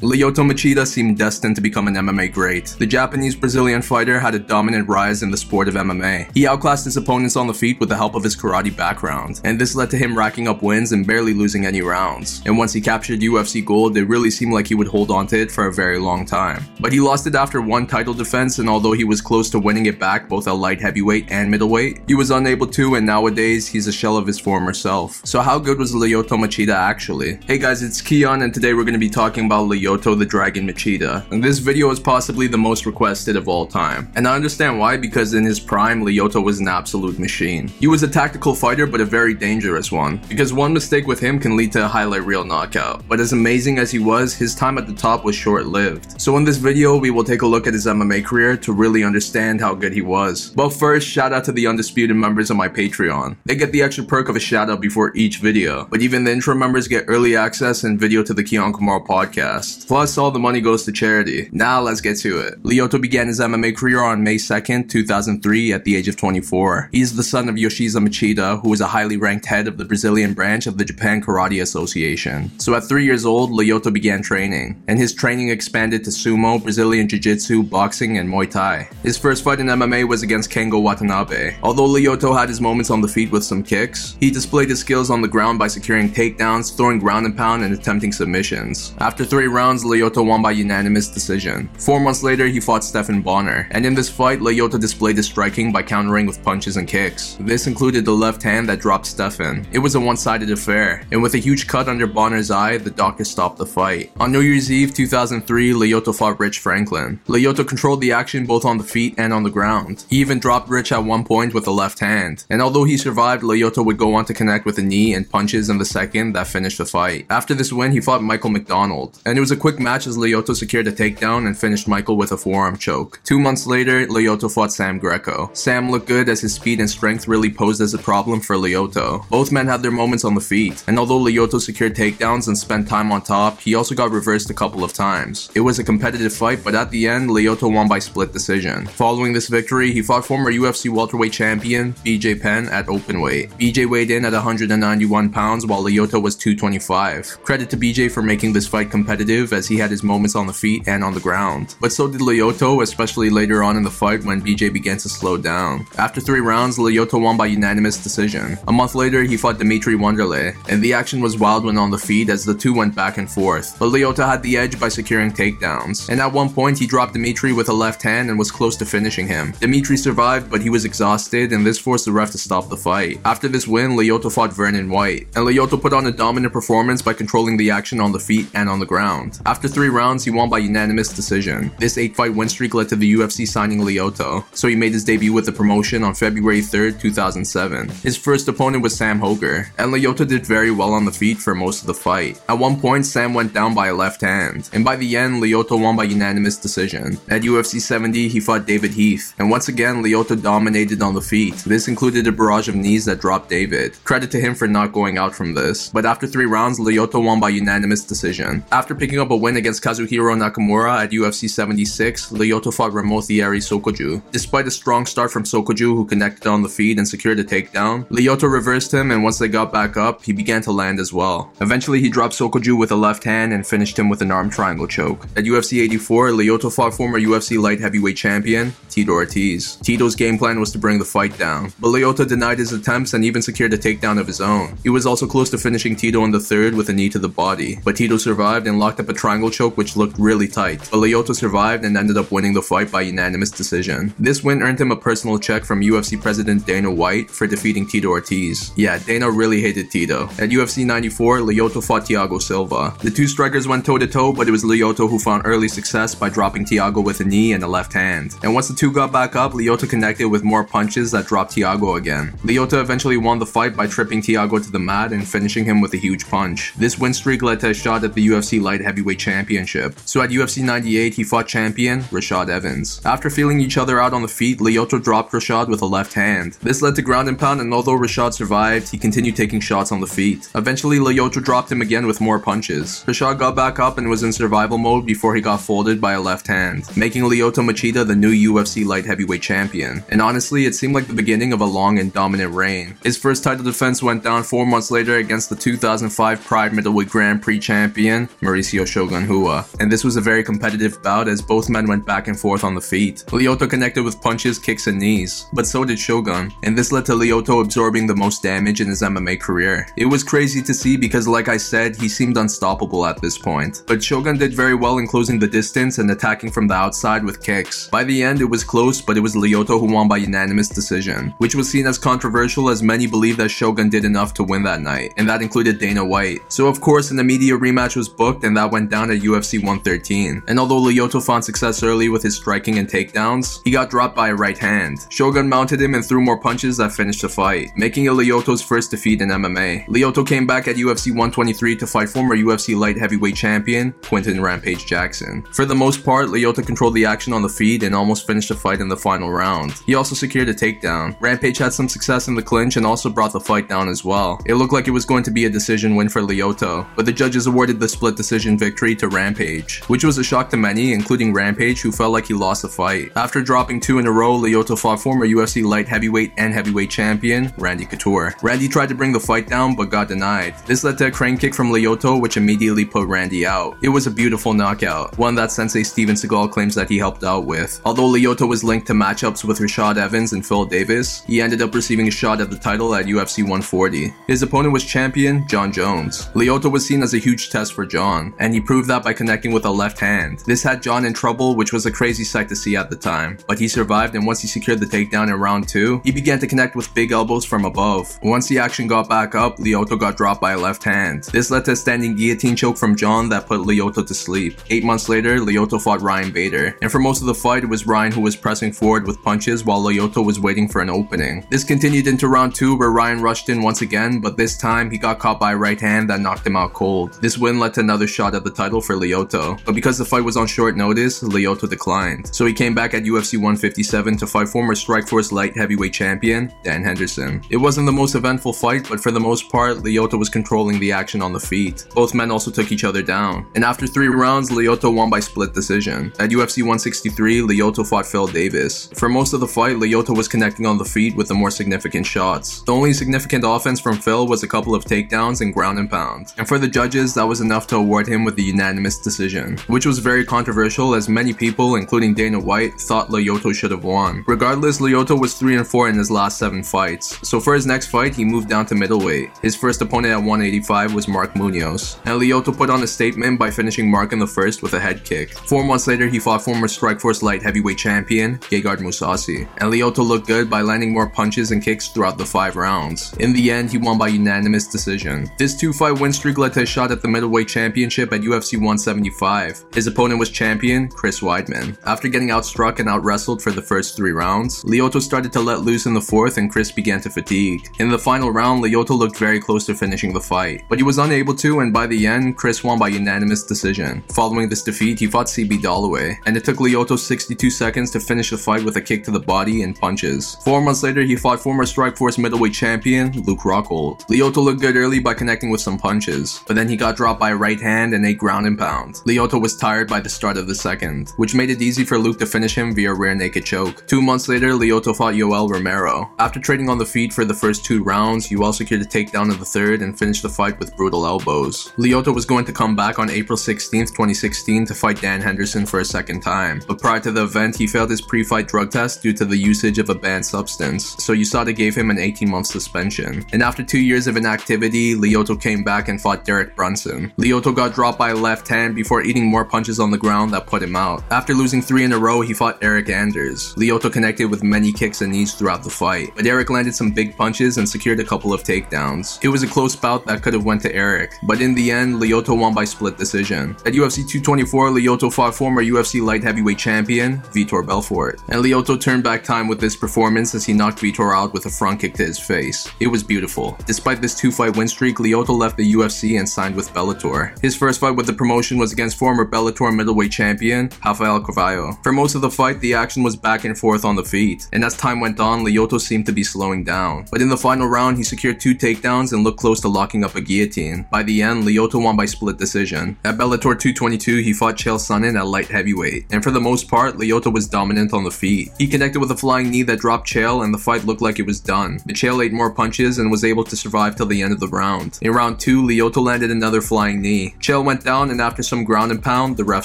Lyoto Machida seemed destined to become an MMA great. The Japanese Brazilian fighter had a dominant rise in the sport of MMA. He outclassed his opponents on the feet with the help of his karate background, and this led to him racking up wins and barely losing any rounds. And once he captured UFC gold, it really seemed like he would hold on to it for a very long time. But he lost it after one title defense, and although he was close to winning it back both at light heavyweight and middleweight, he was unable to, and nowadays he's a shell of his former self. So how good was Lyoto Machida actually? Hey guys, it's Keon, and today we're going to be talking about Lyoto Lyoto the Dragon Machida. And this video is possibly the most requested of all time. And I understand why because in his prime, Lyoto was an absolute machine. He was a tactical fighter but a very dangerous one. Because one mistake with him can lead to a highlight reel knockout. But as amazing as he was, his time at the top was short-lived. So in this video, we will take a look at his MMA career to really understand how good he was. But first, shout out to the undisputed members of my Patreon. They get the extra perk of a shout out before each video. But even the intro members get early access and video to the Keon Kumar podcast. Plus, all the money goes to charity. Now, let's get to it. Lyoto began his MMA career on May 2nd, 2003, at the age of 24. He is the son of Yoshizo Machida, who is a highly ranked head of the Brazilian branch of the Japan Karate Association. So, at three years old, Lyoto began training, and his training expanded to sumo, Brazilian Jiu Jitsu, boxing, and Muay Thai. His first fight in MMA was against Kengo Watanabe. Although Lyoto had his moments on the feet with some kicks, he displayed his skills on the ground by securing takedowns, throwing ground and pound, and attempting submissions. After three rounds, rounds, Lyoto won by unanimous decision. Four months later, he fought Stephan Bonnar, and in this fight, Lyoto displayed his striking by countering with punches and kicks. This included the left hand that dropped Stephan. It was a one-sided affair, and with a huge cut under Bonnar's eye, the doctor stopped the fight. On New Year's Eve 2003, Lyoto fought Rich Franklin. Lyoto controlled the action both on the feet and on the ground. He even dropped Rich at one point with the left hand, and although he survived, Lyoto would go on to connect with a knee and punches in the second that finished the fight. After this win, he fought Michael McDonald, and it was a quick match as Lyoto secured a takedown and finished Michael with a forearm choke. Two months later, Lyoto fought Sam Greco. Sam looked good as his speed and strength really posed as a problem for Lyoto. Both men had their moments on the feet, and although Lyoto secured takedowns and spent time on top, he also got reversed a couple of times. It was a competitive fight, but at the end, Lyoto won by split decision. Following this victory, he fought former UFC welterweight champion BJ Penn at openweight. BJ weighed in at 191 pounds while Lyoto was 225. Credit to BJ for making this fight competitive as he had his moments on the feet and on the ground. But so did Lyoto, especially later on in the fight when BJ began to slow down. After three rounds, Lyoto won by unanimous decision. A month later, he fought Dimitri Wanderley, and the action was wild when on the feet as the two went back and forth. But Lyoto had the edge by securing takedowns, and at one point he dropped Dimitri with a left hand and was close to finishing him. Dimitri survived, but he was exhausted, and this forced the ref to stop the fight. After this win, Lyoto fought Vernon White, and Lyoto put on a dominant performance by controlling the action on the feet and on the ground. After three rounds, he won by unanimous decision. This 8-fight win streak led to the UFC signing Lyoto, so he made his debut with the promotion on February 3rd, 2007. His first opponent was Sam Hoger, and Lyoto did very well on the feet for most of the fight. At one point, Sam went down by a left hand, and by the end, Lyoto won by unanimous decision. At UFC 70, he fought David Heath, and once again, Lyoto dominated on the feet. This included a barrage of knees that dropped David. Credit to him for not going out from this. But after three rounds, Lyoto won by unanimous decision. After picking up a win against Kazuhiro Nakamura at UFC 76, Lyoto fought Rameau Thierry Sokoudjou. Despite a strong start from Sokoudjou, who connected on the feet and secured a takedown, Lyoto reversed him and once they got back up, he began to land as well. Eventually, he dropped Sokoudjou with a left hand and finished him with an arm triangle choke. At UFC 84, Lyoto fought former UFC light heavyweight champion, Tito Ortiz. Tito's game plan was to bring the fight down, but Lyoto denied his attempts and even secured a takedown of his own. He was also close to finishing Tito in the third with a knee to the body, but Tito survived and locked up a triangle choke which looked really tight. But Lyoto survived and ended up winning the fight by unanimous decision. This win earned him a personal check from UFC president Dana White for defeating Tito Ortiz. Yeah, Dana really hated Tito. At UFC 94, Lyoto fought Thiago Silva. The two strikers went toe to toe, but it was Lyoto who found early success by dropping Thiago with a knee and a left hand. And once the two got back up, Lyoto connected with more punches that dropped Thiago again. Lyoto eventually won the fight by tripping Thiago to the mat and finishing him with a huge punch. This win streak led to a shot at the UFC Light Heavyweight Championship. So at UFC 98, he fought champion Rashad Evans. After feeling each other out on the feet, Lyoto dropped Rashad with a left hand. This led to ground and pound, and although Rashad survived, he continued taking shots on the feet. Eventually, Lyoto dropped him again with more punches. Rashad got back up and was in survival mode before he got folded by a left hand, making Lyoto Machida the new UFC light heavyweight champion. And honestly, it seemed like the beginning of a long and dominant reign. His first title defense went down four months later against the 2005 Pride Middleweight Grand Prix champion, Mauricio Shogun Rua, and this was a very competitive bout as both men went back and forth on the feet. Lyoto connected with punches, kicks, and knees, but so did Shogun, and this led to Lyoto absorbing the most damage in his MMA career. It was crazy to see because like I said, he seemed unstoppable at this point, but Shogun did very well in closing the distance and attacking from the outside with kicks. By the end, it was close, but it was Lyoto who won by unanimous decision, which was seen as controversial as many believed that Shogun did enough to win that night, and that included Dana White. So of course, an immediate rematch was booked and that went down at UFC 113. And although Lyoto found success early with his striking and takedowns, he got dropped by a right hand. Shogun mounted him and threw more punches that finished the fight, making it Lyoto's first defeat in MMA. Lyoto came back at UFC 123 to fight former UFC light heavyweight champion Quinton Rampage Jackson. For the most part, Lyoto controlled the action on the feet and almost finished the fight in the final round. He also secured a takedown. Rampage had some success in the clinch and also brought the fight down as well. It looked like it was going to be a decision win for Lyoto, but the judges awarded the split decision victory to Rampage, which was a shock to many, including Rampage, who felt like he lost the fight. After dropping two in a row, Lyoto fought former UFC light heavyweight and heavyweight champion Randy Couture. Randy tried to bring the fight down but got denied. This led to a crane kick from Lyoto, which immediately put Randy out. It was a beautiful knockout, one that Sensei Steven Seagal claims that he helped out with. Although Lyoto was linked to matchups with Rashad Evans and Phil Davis, he ended up receiving a shot at the title at UFC 140. His opponent was champion Jon Jones. Lyoto was seen as a huge test for Jon, and he proved that by connecting with a left hand. This had Jon in trouble, which was a crazy sight to see at the time, but he survived and once he secured the takedown in round 2, he began to connect with big elbows from above. Once the action got back up, Lyoto got dropped by a left hand. This led to a standing guillotine choke from Jon that put Lyoto to sleep. Eight months later, Lyoto fought Ryan Bader, and for most of the fight, it was Ryan who was pressing forward with punches while Lyoto was waiting for an opening. This continued into round 2 where Ryan rushed in once again, but this time he got caught by a right hand that knocked him out cold. This win led to another shot at the title for Lyoto, but because the fight was on short notice, Lyoto declined. So he came back at UFC 157 to fight former Strikeforce light heavyweight champion Dan Henderson. It wasn't the most eventful fight, but for the most part, Lyoto was controlling the action on the feet. Both men also took each other down, and after three rounds, Lyoto won by split decision. At UFC 163, Lyoto fought Phil Davis. For most of the fight, Lyoto was connecting on the feet with the more significant shots. The only significant offense from Phil was a couple of takedowns and ground and pound. And for the judges, that was enough to award him with the unanimous decision, which was very controversial as many people, including Dana White, thought Lyoto should have won. Regardless, Lyoto was 3 and 4 in his last 7 fights. So for his next fight, he moved down to middleweight. His first opponent at 185 was Mark Munoz, and Lyoto put on a statement by finishing Mark in the first with a head kick. Four months later, he fought former Strikeforce light heavyweight champion Gegard Mousasi, and Lyoto looked good by landing more punches and kicks throughout the five rounds. In the end, he won by unanimous decision. This two-fight win streak led to a shot at the middleweight championship at UFC 175. His opponent was champion Chris Weidman. After getting outstruck and out-wrestled for the first three rounds, Lyoto started to let loose in the fourth and Chris began to fatigue. In the final round, Lyoto looked very close to finishing the fight, but he was unable to and by the end, Chris won by unanimous decision. Following this defeat, he fought CB Dollaway, and it took Lyoto 62 seconds to finish the fight with a kick to the body and punches. Four months later, he fought former Strikeforce middleweight champion Luke Rockhold. Lyoto looked good early by connecting with some punches, but then he got dropped by a right hand and a ground and pound. Lyoto was tired by the start of the second, which made it easy for Luke to finish him via rear naked choke. Two months later, Lyoto fought Yoel Romero. After trading on the feet for the first two rounds, Yoel secured a takedown in the third and finished the fight with brutal elbows. Lyoto was going to come back on April 16, 2016 to fight Dan Henderson for a second time, but prior to the event, he failed his pre-fight drug test due to the usage of a banned substance, so USADA gave him an 18-month suspension. And after two years of inactivity, Lyoto came back and fought Derek Brunson. Lyoto got dropped by left hand before eating more punches on the ground that put him out. After losing three in a row, he fought Eric Anders. Lyoto connected with many kicks and knees throughout the fight, but Eric landed some big punches and secured a couple of takedowns. It was a close bout that could have went to Eric, but in the end, Lyoto won by split decision. At UFC 224, Lyoto fought former UFC light heavyweight champion Vitor Belfort, and Lyoto turned back time with this performance as he knocked Vitor out with a front kick to his face. It was beautiful. Despite this two-fight win streak, Lyoto left the UFC and signed with Bellator. His first fight with the promotion was against former Bellator middleweight champion Rafael Carvalho. For most of the fight, the action was back and forth on the feet, and as time went on, Lyoto seemed to be slowing down. But in the final round, he secured two takedowns and looked close to locking up a guillotine. By the end, Lyoto won by split decision. At Bellator 222, he fought Chael Sonnen at light heavyweight, and for the most part, Lyoto was dominant on the feet. He connected with a flying knee that dropped Chael, and the fight looked like it was done. But Chael ate more punches and was able to survive till the end of the round. In round 2, Lyoto landed another flying knee. Chael went went down and after some ground and pound, the ref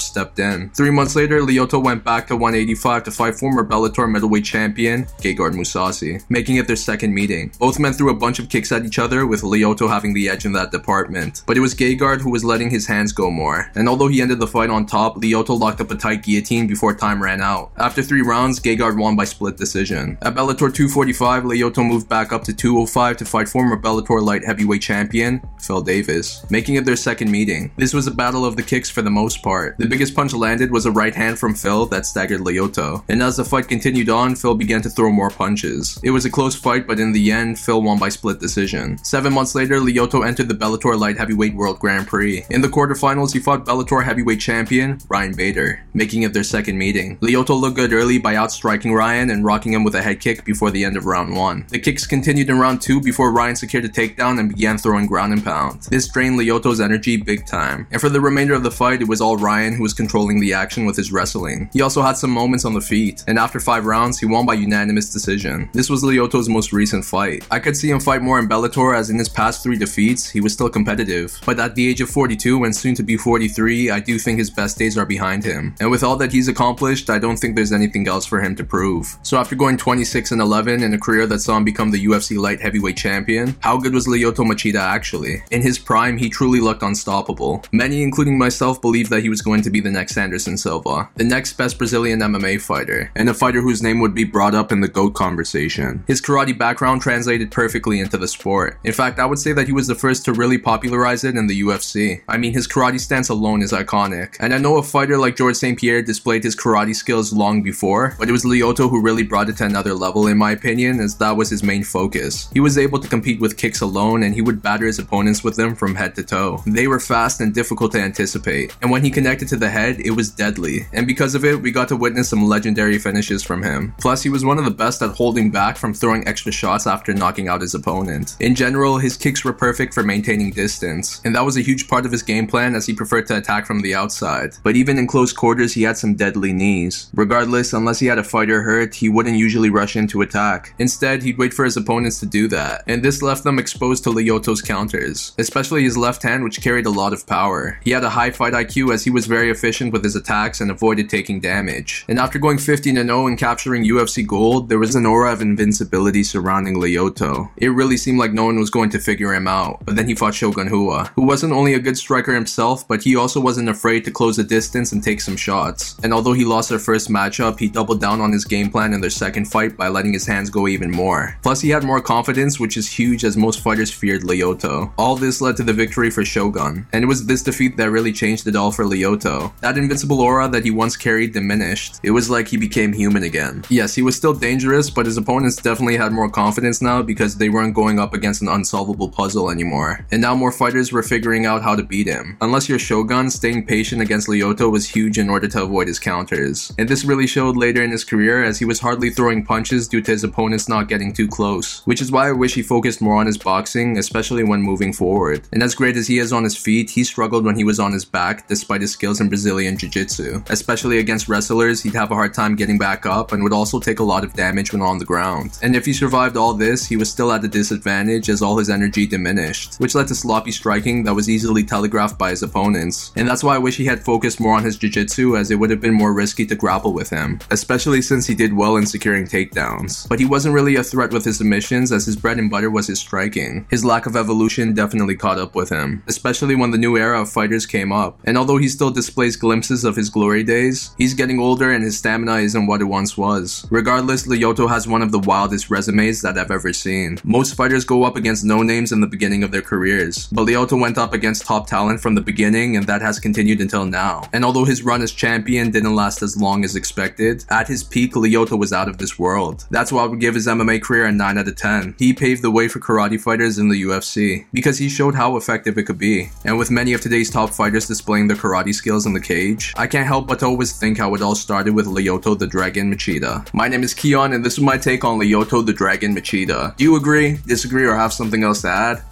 stepped in. Three months later, Lyoto went back to 185 to fight former Bellator middleweight champion, Gegard Mousasi, making it their second meeting. Both men threw a bunch of kicks at each other, with Lyoto having the edge in that department. But it was Gegard who was letting his hands go more, and although he ended the fight on top, Lyoto locked up a tight guillotine before time ran out. After three rounds, Gegard won by split decision. At Bellator 245, Lyoto moved back up to 205 to fight former Bellator light heavyweight champion, Phil Davis, making it their second meeting. This was a battle of the kicks for the most part. The biggest punch landed was a right hand from Phil that staggered Lyoto, and as the fight continued on, Phil began to throw more punches. It was a close fight, but in the end, Phil won by split decision. Seven months later, Lyoto entered the Bellator Light Heavyweight World Grand Prix. In the quarterfinals, he fought Bellator Heavyweight Champion Ryan Bader, making it their second meeting. Lyoto looked good early by outstriking Ryan and rocking him with a head kick before the end of round one. The kicks continued in round two before Ryan secured a takedown and began throwing ground and pound. This drained Lyoto's energy big time. And for the remainder of the fight, it was all Ryan who was controlling the action with his wrestling. He also had some moments on the feet, and after five rounds, he won by unanimous decision. This was Lyoto's most recent fight. I could see him fight more in Bellator as in his past three defeats, he was still competitive. But at the age of 42 and soon to be 43, I do think his best days are behind him. And with all that he's accomplished, I don't think there's anything else for him to prove. So after going 26 and 11 in a career that saw him become the UFC light heavyweight champion, how good was Lyoto Machida actually? In his prime, he truly looked unstoppable. Many, including myself, believed that he was going to be the next Anderson Silva, the next best Brazilian MMA fighter, and a fighter whose name would be brought up in the GOAT conversation. His karate background translated perfectly into the sport. In fact, I would say that he was the first to really popularize it in the UFC. I mean, his karate stance alone is iconic, and I know a fighter like George St. Pierre displayed his karate skills long before, but it was Lyoto who really brought it to another level in my opinion, as that was his main focus. He was able to compete with kicks alone, and he would batter his opponents with them from head to toe. They were fast and difficult to anticipate, and when he connected to the head, it was deadly. And because of it, we got to witness some legendary finishes from him. Plus, he was one of the best at holding back from throwing extra shots after knocking out his opponent. In general, his kicks were perfect for maintaining distance, and that was a huge part of his game plan as he preferred to attack from the outside. But even in close quarters, he had some deadly knees. Regardless, unless he had a fighter hurt, he wouldn't usually rush into attack. Instead, he'd wait for his opponents to do that, and this left them exposed to Lyoto's counters, especially his left hand, which carried a lot of power. He had a high fight IQ as he was very efficient with his attacks and avoided taking damage. And after going 15 0 and capturing UFC gold, there was an aura of invincibility surrounding Lyoto. It really seemed like no one was going to figure him out, but then he fought Shogun Rua, who wasn't only a good striker himself, but he also wasn't afraid to close the distance and take some shots. And although he lost their first matchup, he doubled down on his game plan in their second fight by letting his hands go even more. Plus, he had more confidence, which is huge as most fighters feared Lyoto. All this led to the victory for Shogun, and it was this defeat that really changed it all for Lyoto. That invincible aura that he once carried diminished. It was like he became human again. Yes, he was still dangerous, but his opponents definitely had more confidence now because they weren't going up against an unsolvable puzzle anymore. And now more fighters were figuring out how to beat him. Unless you're Shogun, staying patient against Lyoto was huge in order to avoid his counters. And this really showed later in his career as he was hardly throwing punches due to his opponents not getting too close. Which is why I wish he focused more on his boxing, especially when moving forward. And as great as he is on his feet, he struggled when he was on his back despite his skills in Brazilian Jiu-Jitsu. Especially against wrestlers, he'd have a hard time getting back up and would also take a lot of damage when on the ground. And if he survived all this, he was still at a disadvantage as all his energy diminished, which led to sloppy striking that was easily telegraphed by his opponents. And that's why I wish he had focused more on his jiu-jitsu as it would have been more risky to grapple with him, especially since he did well in securing takedowns. But he wasn't really a threat with his submissions as his bread and butter was his striking. His lack of evolution definitely caught up with him, especially when the new era of fighters came up. And although he still displays glimpses of his glory days, he's getting older and his stamina isn't what it once was. Regardless, Lyoto has one of the wildest resumes that I've ever seen. Most fighters go up against no names in the beginning of their careers, but Lyoto went up against top talent from the beginning and that has continued until now. And although his run as champion didn't last as long as expected, at his peak Lyoto was out of this world. That's why I would give his MMA career a 9 out of 10. He paved the way for karate fighters in the UFC because he showed how effective it could be. And with many of today's top fighters displaying their karate skills in the cage, I can't help but always think how it all started with Lyoto the Dragon Machida. My name is Keon and this is my take on Lyoto the Dragon Machida. Do you agree, disagree, or have something else to add?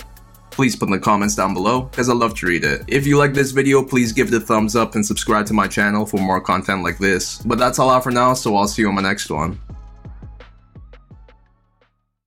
please put in the comments down below because I love to read it. If you like this video, please give it a thumbs up and subscribe to my channel for more content like this. But that's all out for now, so I'll see you on my next one.